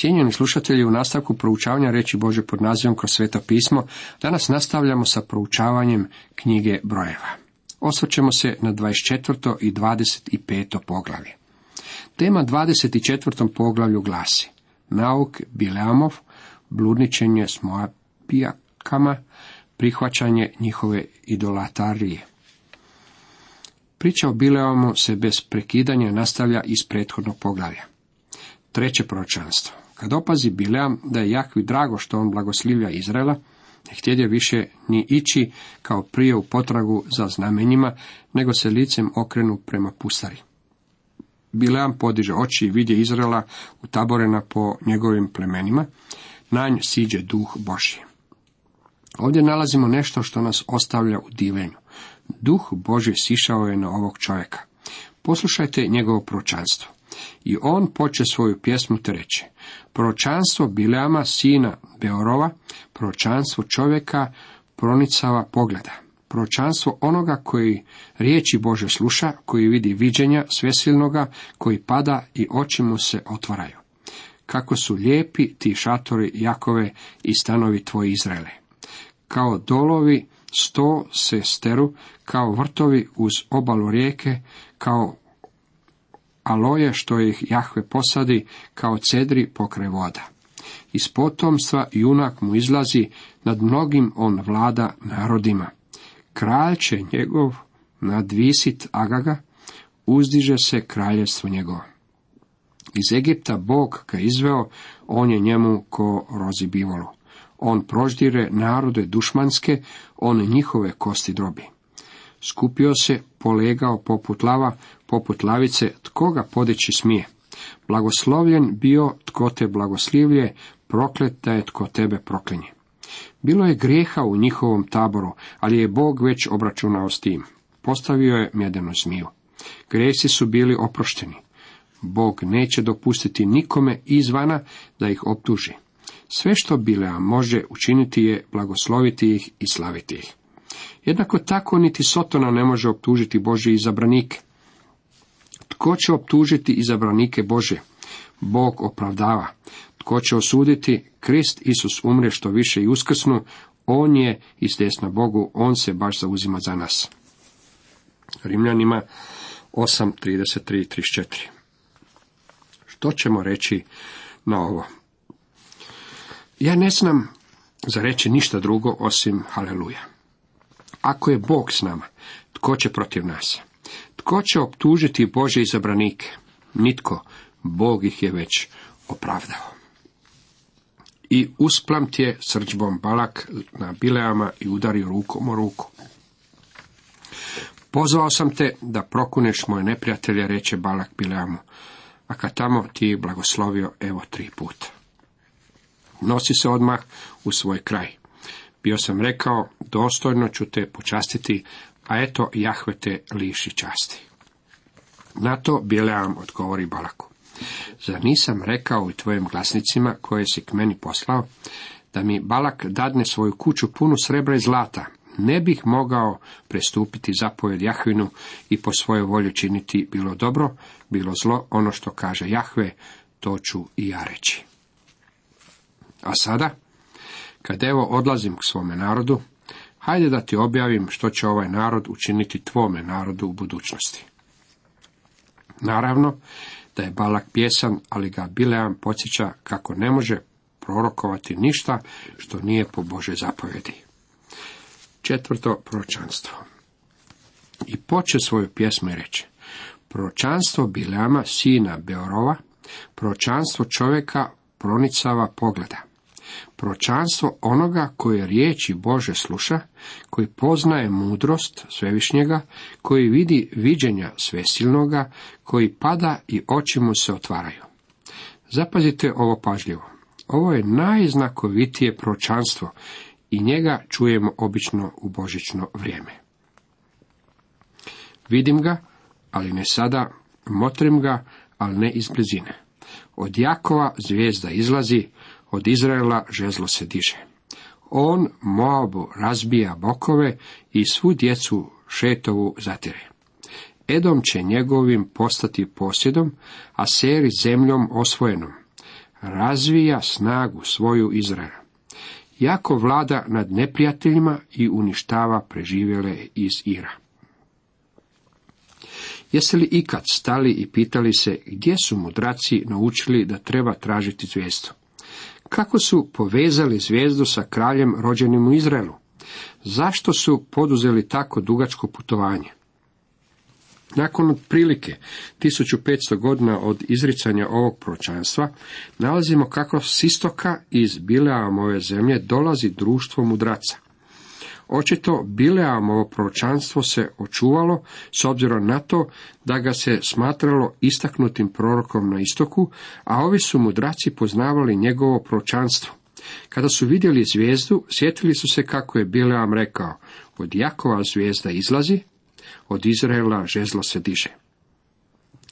Cijenjeni slušatelji, u nastavku proučavanja reći Bože pod nazivom kroz sveto pismo, danas nastavljamo sa proučavanjem knjige brojeva. Osvrćemo se na 24. i 25. poglavlje. Tema 24. poglavlju glasi Nauk Bileamov, bludničenje s Moabijakama, prihvaćanje njihove idolatarije. Priča o Bileamu se bez prekidanja nastavlja iz prethodnog poglavlja. Treće proročanstvo. Kad opazi Bileam da je Jahvi drago što on blagoslivlja Izraela, ne htjedje više ni ići kao prije u potragu za znamenjima, nego se licem okrenu prema pustari. Bileam podiže oči i vidje Izraela utaborena po njegovim plemenima, na nj siđe duh Božji. Ovdje nalazimo nešto što nas ostavlja u divenju. Duh Boži sišao je na ovog čovjeka. Poslušajte njegovo pročanstvo. I on poče svoju pjesmu te reče. Proročanstvo Bileama, sina Beorova, proročanstvo čovjeka pronicava pogleda. Proročanstvo onoga koji riječi Bože sluša, koji vidi viđenja svesilnoga, koji pada i oči mu se otvaraju. Kako su lijepi ti šatori Jakove i stanovi tvoji Izraele. Kao dolovi sto se steru, kao vrtovi uz obalu rijeke, kao aloje što ih Jahve posadi kao cedri pokraj voda. Iz potomstva junak mu izlazi, nad mnogim on vlada narodima. Kralj će njegov nadvisit Agaga, uzdiže se kraljevstvo njegovo. Iz Egipta Bog ga izveo, on je njemu ko rozi bivolo. On proždire narode dušmanske, on njihove kosti drobi. Skupio se, polegao poput lava, poput lavice, tko ga podići smije. Blagoslovljen bio tko te blagoslivlje, proklet da je tko tebe proklinje. Bilo je grijeha u njihovom taboru, ali je Bog već obračunao s tim. Postavio je mjedenu zmiju. Grijesi su bili oprošteni. Bog neće dopustiti nikome izvana da ih optuži. Sve što Bilea može učiniti je blagosloviti ih i slaviti ih. Jednako tako niti Sotona ne može optužiti Bože izabranike. Tko će optužiti izabranike Bože? Bog opravdava. Tko će osuditi? Krist Isus umre što više i uskrsnu. On je desna Bogu, on se baš zauzima za nas. Rimljanima 8.33.34 Što ćemo reći na ovo? Ja ne znam za reći ništa drugo osim haleluja. Ako je Bog s nama, tko će protiv nas? Tko će optužiti Bože izabranike? Nitko. Bog ih je već opravdao. I je srđbom Balak na Bileama i udario rukom o ruku. Pozvao sam te da prokuneš moje neprijatelje, reče Balak Bileamu, a kad tamo ti blagoslovio evo tri puta. Nosi se odmah u svoj kraj. Bio sam rekao, dostojno ću te počastiti, a eto Jahve te liši časti. Na to Bileam odgovori Balaku. Zar nisam rekao i tvojim glasnicima koje si k meni poslao, da mi Balak dadne svoju kuću punu srebra i zlata, ne bih mogao prestupiti zapovjed Jahvinu i po svojoj volji činiti bilo dobro, bilo zlo, ono što kaže Jahve, to ću i ja reći. A sada, kad evo odlazim k svome narodu, hajde da ti objavim što će ovaj narod učiniti tvome narodu u budućnosti. Naravno da je Balak pjesan, ali ga Bileam podsjeća kako ne može prorokovati ništa što nije po Bože zapovjedi. Četvrto proročanstvo. I poče svoju pjesmu i reče. Proročanstvo Bileama, sina Beorova, proročanstvo čovjeka pronicava pogleda pročanstvo onoga koje riječi Bože sluša, koji poznaje mudrost svevišnjega, koji vidi viđenja svesilnoga, koji pada i oči mu se otvaraju. Zapazite ovo pažljivo. Ovo je najznakovitije pročanstvo i njega čujemo obično u božično vrijeme. Vidim ga, ali ne sada, motrim ga, ali ne iz blizine. Od Jakova zvijezda izlazi, od Izraela žezlo se diže. On Moabu razbija bokove i svu djecu šetovu zatire. Edom će njegovim postati posjedom, a seri zemljom osvojenom. razvija snagu svoju Izraela. Jako vlada nad neprijateljima i uništava preživjele iz Ira. Jeste li ikad stali i pitali se gdje su mudraci naučili da treba tražiti zvijezdu? Kako su povezali zvijezdu sa kraljem rođenim u Izraelu? Zašto su poduzeli tako dugačko putovanje? Nakon otprilike 1500 godina od izricanja ovog pročanstva, nalazimo kako s istoka iz Bileamove zemlje dolazi društvo mudraca. Očito Bileamovo proročanstvo se očuvalo s obzirom na to da ga se smatralo istaknutim prorokom na istoku, a ovi su mudraci poznavali njegovo proročanstvo. Kada su vidjeli zvijezdu, sjetili su se kako je Bileam rekao, od Jakova zvijezda izlazi, od Izraela žezlo se diže.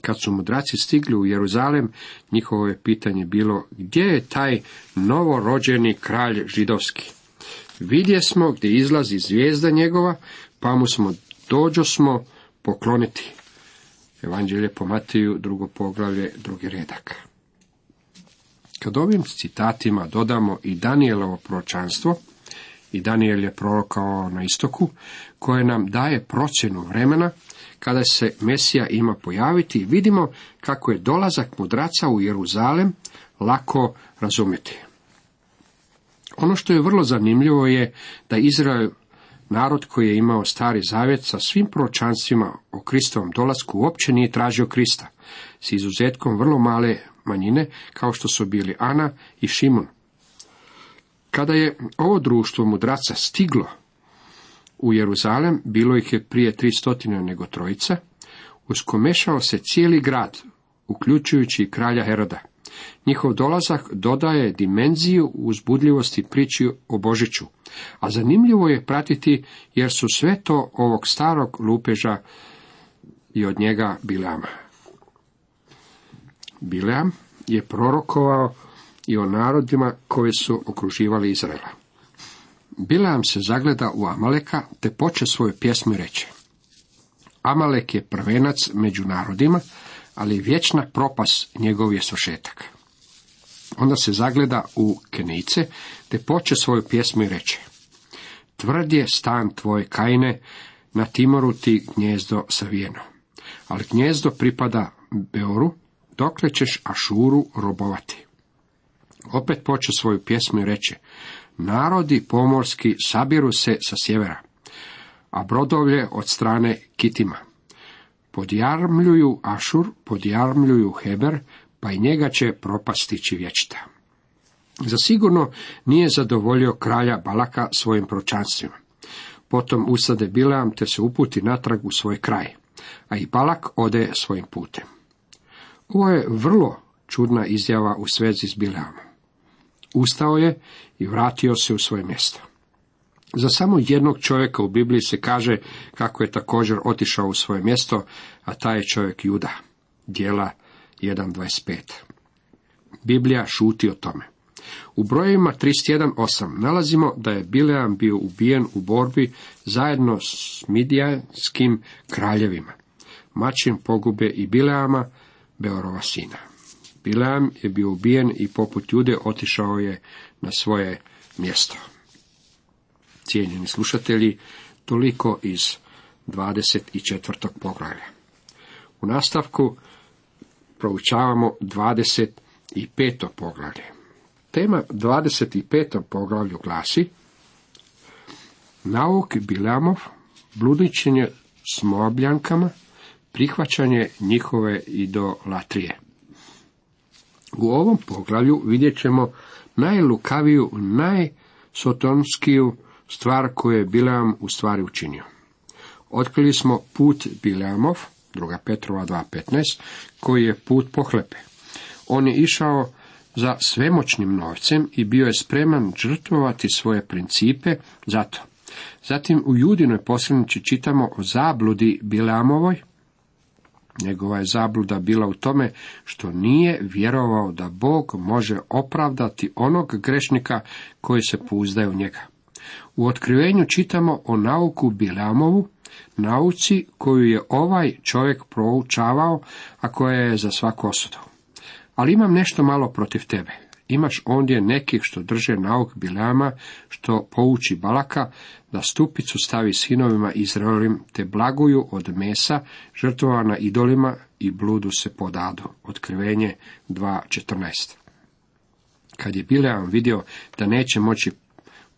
Kad su mudraci stigli u Jeruzalem, njihovo je pitanje bilo, gdje je taj novorođeni kralj židovski? Vidje smo gdje izlazi zvijezda njegova, pa mu smo dođo smo pokloniti. Evanđelje po Matiju, drugo poglavlje, drugi redak. Kad ovim citatima dodamo i Danielovo proročanstvo, i Daniel je prorokao na istoku, koje nam daje procjenu vremena, kada se Mesija ima pojaviti, vidimo kako je dolazak mudraca u Jeruzalem lako razumjeti. Ono što je vrlo zanimljivo je da Izrael, narod koji je imao stari zavjet sa svim proročanstvima o Kristovom dolasku, uopće nije tražio Krista, s izuzetkom vrlo male manjine, kao što su bili Ana i Šimun. Kada je ovo društvo mudraca stiglo u Jeruzalem, bilo ih je prije tri stotine nego trojica, uskomešao se cijeli grad, uključujući i kralja Heroda. Njihov dolazak dodaje dimenziju uzbudljivosti priči o Božiću, a zanimljivo je pratiti jer su sve to ovog starog lupeža i od njega Bileama. Bileam je prorokovao i o narodima koji su okruživali Izraela. Bileam se zagleda u Amaleka te poče svoju pjesmu reći. Amalek je prvenac među narodima, ali vječna propas njegov je svršetak. Onda se zagleda u Kenice, te poče svoju pjesmu i reče. Tvrd je stan tvoje kajne, na Timoru ti gnjezdo savijeno. Ali gnjezdo pripada Beoru, dokle ćeš Ašuru robovati. Opet poče svoju pjesmu i reče. Narodi pomorski sabiru se sa sjevera, a brodovlje od strane Kitima. Podjarmljuju Ašur, podjarmljuju Heber, pa i njega će propastići vječita. Zasigurno nije zadovoljio kralja Balaka svojim pročanstvima. Potom usade Bileam te se uputi natrag u svoj kraj, a i Balak ode svojim putem. Ovo je vrlo čudna izjava u svezi s Bileamom. Ustao je i vratio se u svoje mjesto. Za samo jednog čovjeka u Bibliji se kaže kako je također otišao u svoje mjesto, a taj je čovjek Juda. Dijela 1.25. Biblija šuti o tome. U brojevima 31.8 nalazimo da je Bileam bio ubijen u borbi zajedno s midijanskim kraljevima. Mačin pogube i Bileama, Beorova sina. Bileam je bio ubijen i poput jude otišao je na svoje mjesto. Cijenjeni slušatelji, toliko iz 24. poglavlja. U nastavku proučavamo 25. poglavlje. Tema 25. poglavlju glasi Nauk Bilamov, bludičenje s mobljankama, prihvaćanje njihove idolatrije. U ovom poglavlju vidjet ćemo najlukaviju, najsotonskiju stvar koju je Bilam u stvari učinio. Otkrili smo put Bilamov, Druga Petrova 2.15, koji je put pohlepe. On je išao za svemoćnim novcem i bio je spreman žrtvovati svoje principe zato. Zatim u Judinoj posljednici čitamo o zabludi Bileamovoj, Njegova je zabluda bila u tome što nije vjerovao da Bog može opravdati onog grešnika koji se puzdaju njega. U otkrivenju čitamo o nauku Bileamovu, nauci koju je ovaj čovjek proučavao, a koja je za svaku osudu. Ali imam nešto malo protiv tebe. Imaš ondje nekih što drže nauk Bileama, što pouči Balaka, da stupicu stavi sinovima Izraelim, te blaguju od mesa, žrtvovana idolima i bludu se podadu. Otkrivenje 2.14 Kad je Bileam vidio da neće moći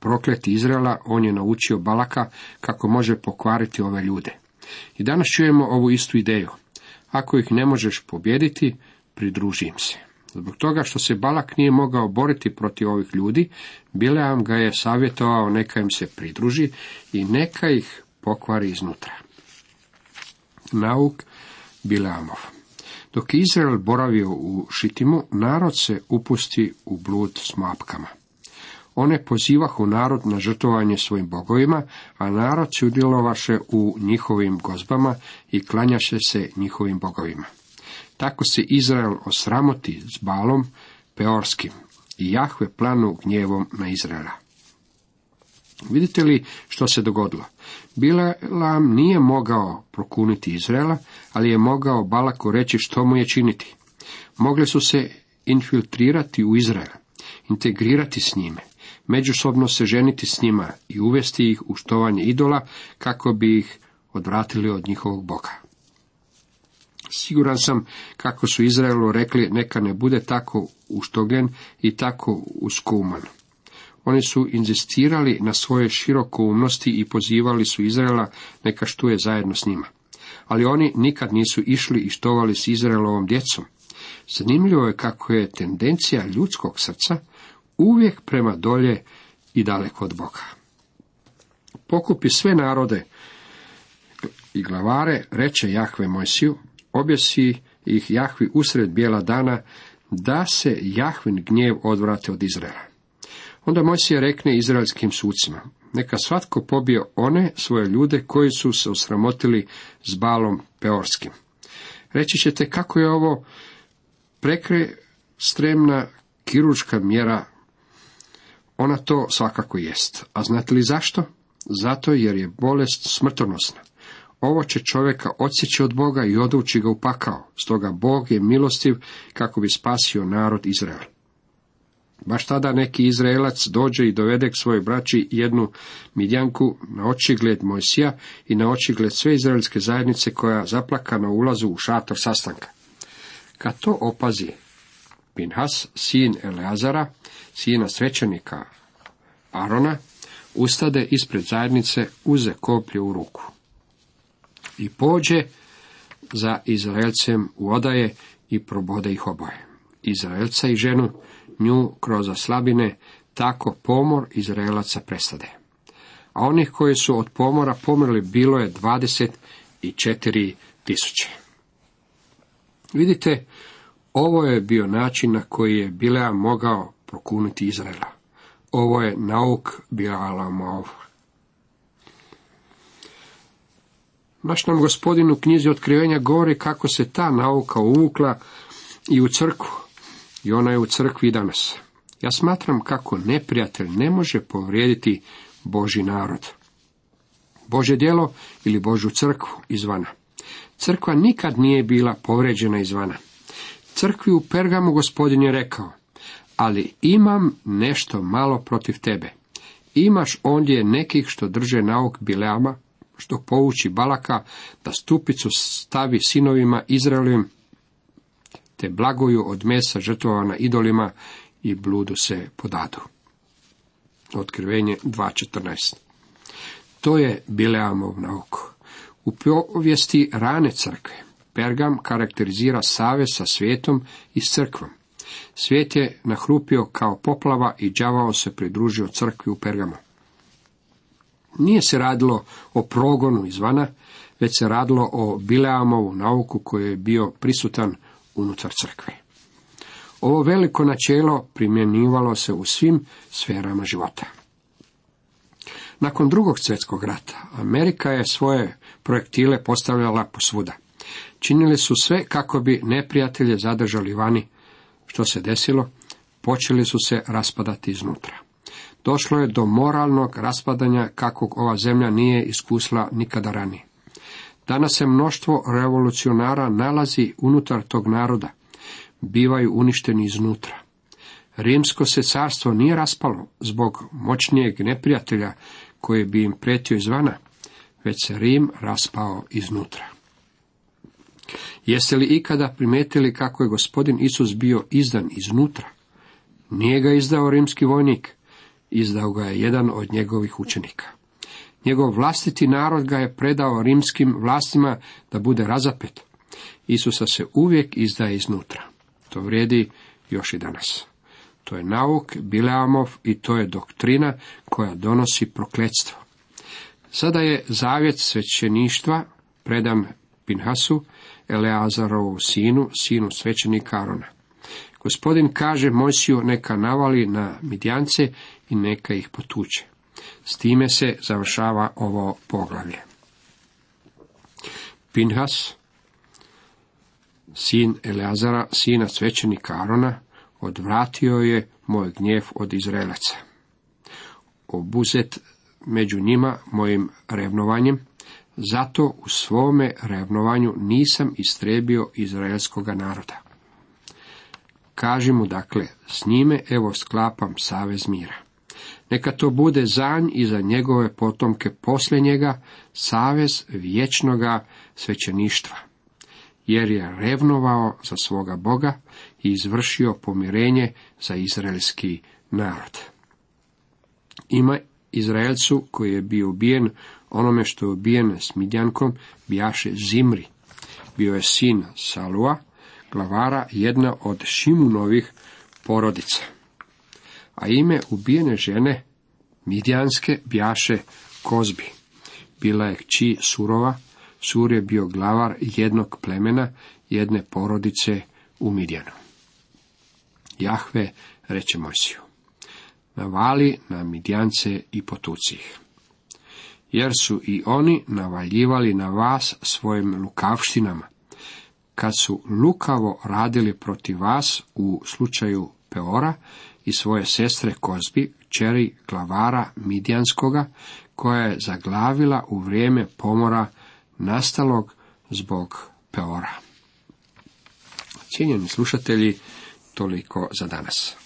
prokleti Izraela, on je naučio Balaka kako može pokvariti ove ljude. I danas čujemo ovu istu ideju. Ako ih ne možeš pobjediti, pridruži im se. Zbog toga što se Balak nije mogao boriti protiv ovih ljudi, Bileam ga je savjetovao neka im se pridruži i neka ih pokvari iznutra. Nauk Bileamov Dok je Izrael boravio u Šitimu, narod se upusti u blud s mapkama. One pozivahu narod na žrtovanje svojim bogovima, a narod sudjelovaše u njihovim gozbama i klanjaše se njihovim bogovima. Tako se Izrael osramoti s balom peorskim i Jahve planu gnjevom na Izraela. Vidite li što se dogodilo? Bilam nije mogao prokuniti Izraela, ali je mogao Balaku reći što mu je činiti. Mogli su se infiltrirati u Izrael, integrirati s njime, međusobno se ženiti s njima i uvesti ih u štovanje idola kako bi ih odvratili od njihovog Boga. Siguran sam kako su Izraelu rekli neka ne bude tako uštogljen i tako uskuman. Oni su inzistirali na svoje širokoumnosti i pozivali su Izraela neka štuje zajedno s njima. Ali oni nikad nisu išli i štovali s Izraelovom djecom. Zanimljivo je kako je tendencija ljudskog srca uvijek prema dolje i daleko od Boga. Pokupi sve narode i glavare, reče Jahve Mojsiju, objesi ih Jahvi usred bijela dana, da se Jahvin gnjev odvrate od Izraela. Onda Mojsija rekne izraelskim sucima, neka svatko pobije one svoje ljude koji su se osramotili s balom peorskim. Reći ćete kako je ovo stremna kiručka mjera, ona to svakako jest. A znate li zašto? Zato jer je bolest smrtonosna. Ovo će čovjeka odsjeći od Boga i odući ga u pakao. Stoga Bog je milostiv kako bi spasio narod Izrael. Baš tada neki Izraelac dođe i dovede k svojoj braći jednu midjanku na očigled Mojsija i na očigled sve izraelske zajednice koja zaplaka na ulazu u šator sastanka. Kad to opazi Pinhas, sin Eleazara, sina svećenika Arona, ustade ispred zajednice, uze koplje u ruku. I pođe za Izraelcem u odaje i probode ih oboje. Izraelca i ženu, nju kroz slabine, tako pomor Izraelaca prestade. A onih koji su od pomora pomrli bilo je dvadeset i četiri tisuće. Vidite, ovo je bio način na koji je Bilea mogao prokuniti Izraela. Ovo je nauk Bileamov. Naš nam gospodin u knjizi otkrivenja govori kako se ta nauka uvukla i u crkvu. I ona je u crkvi danas. Ja smatram kako neprijatelj ne može povrijediti Boži narod. Bože djelo ili Božu crkvu izvana. Crkva nikad nije bila povrijeđena izvana. Crkvi u Pergamu gospodin je rekao, ali imam nešto malo protiv tebe. Imaš ondje nekih što drže nauk Bileama, što pouči Balaka da stupicu stavi sinovima Izraelovim, te blagoju od mesa žrtvovana idolima i bludu se podadu. Otkrivenje 2.14 To je Bileamov nauk. U povijesti rane crkve Pergam karakterizira savez sa svijetom i s crkvom. Svijet je nahrupio kao poplava i đavao se pridružio crkvi u Pergamu. Nije se radilo o progonu izvana, već se radilo o Bileamovu nauku koji je bio prisutan unutar crkve. Ovo veliko načelo primjenjivalo se u svim sferama života. Nakon drugog svjetskog rata, Amerika je svoje projektile postavljala posvuda. Činili su sve kako bi neprijatelje zadržali vani. Što se desilo? Počeli su se raspadati iznutra. Došlo je do moralnog raspadanja kakvog ova zemlja nije iskusila nikada ranije. Danas se mnoštvo revolucionara nalazi unutar tog naroda. bivaju uništeni iznutra. Rimsko se carstvo nije raspalo zbog moćnijeg neprijatelja koji bi im pretio izvana, već se Rim raspao iznutra. Jeste li ikada primetili kako je gospodin Isus bio izdan iznutra? Nije ga izdao rimski vojnik, izdao ga je jedan od njegovih učenika. Njegov vlastiti narod ga je predao rimskim vlastima da bude razapet. Isusa se uvijek izdaje iznutra. To vrijedi još i danas. To je nauk Bileamov i to je doktrina koja donosi prokletstvo. Sada je zavjet svećeništva predan Pinhasu, Eleazarovu sinu, sinu svećenika Arona. Gospodin kaže Mojsiju neka navali na Midjance i neka ih potuče. S time se završava ovo poglavlje. Pinhas, sin Eleazara, sina svećenika Arona, odvratio je moj gnjev od Izraelaca. Obuzet među njima mojim revnovanjem, zato u svome revnovanju nisam istrebio izraelskoga naroda. Kaži mu dakle, s njime evo sklapam savez mira. Neka to bude zanj i za njegove potomke poslije njega savez vječnoga svećeništva, jer je revnovao za svoga Boga i izvršio pomirenje za izraelski narod. Ima Izraelcu koji je bio ubijen onome što je ubijen s Midjankom, bijaše Zimri. Bio je sin Salua, glavara jedna od Šimunovih porodica. A ime ubijene žene Midjanske bjaše Kozbi. Bila je kći Surova, Sur je bio glavar jednog plemena, jedne porodice u Midjanu. Jahve reče Mojsiju, navali na Midjance i potuci ih. Jer su i oni navaljivali na vas svojim lukavštinama, kad su lukavo radili protiv vas u slučaju Peora i svoje sestre Kozbi, čeri glavara Midjanskoga, koja je zaglavila u vrijeme pomora nastalog zbog Peora. Cijenjeni slušatelji, toliko za danas.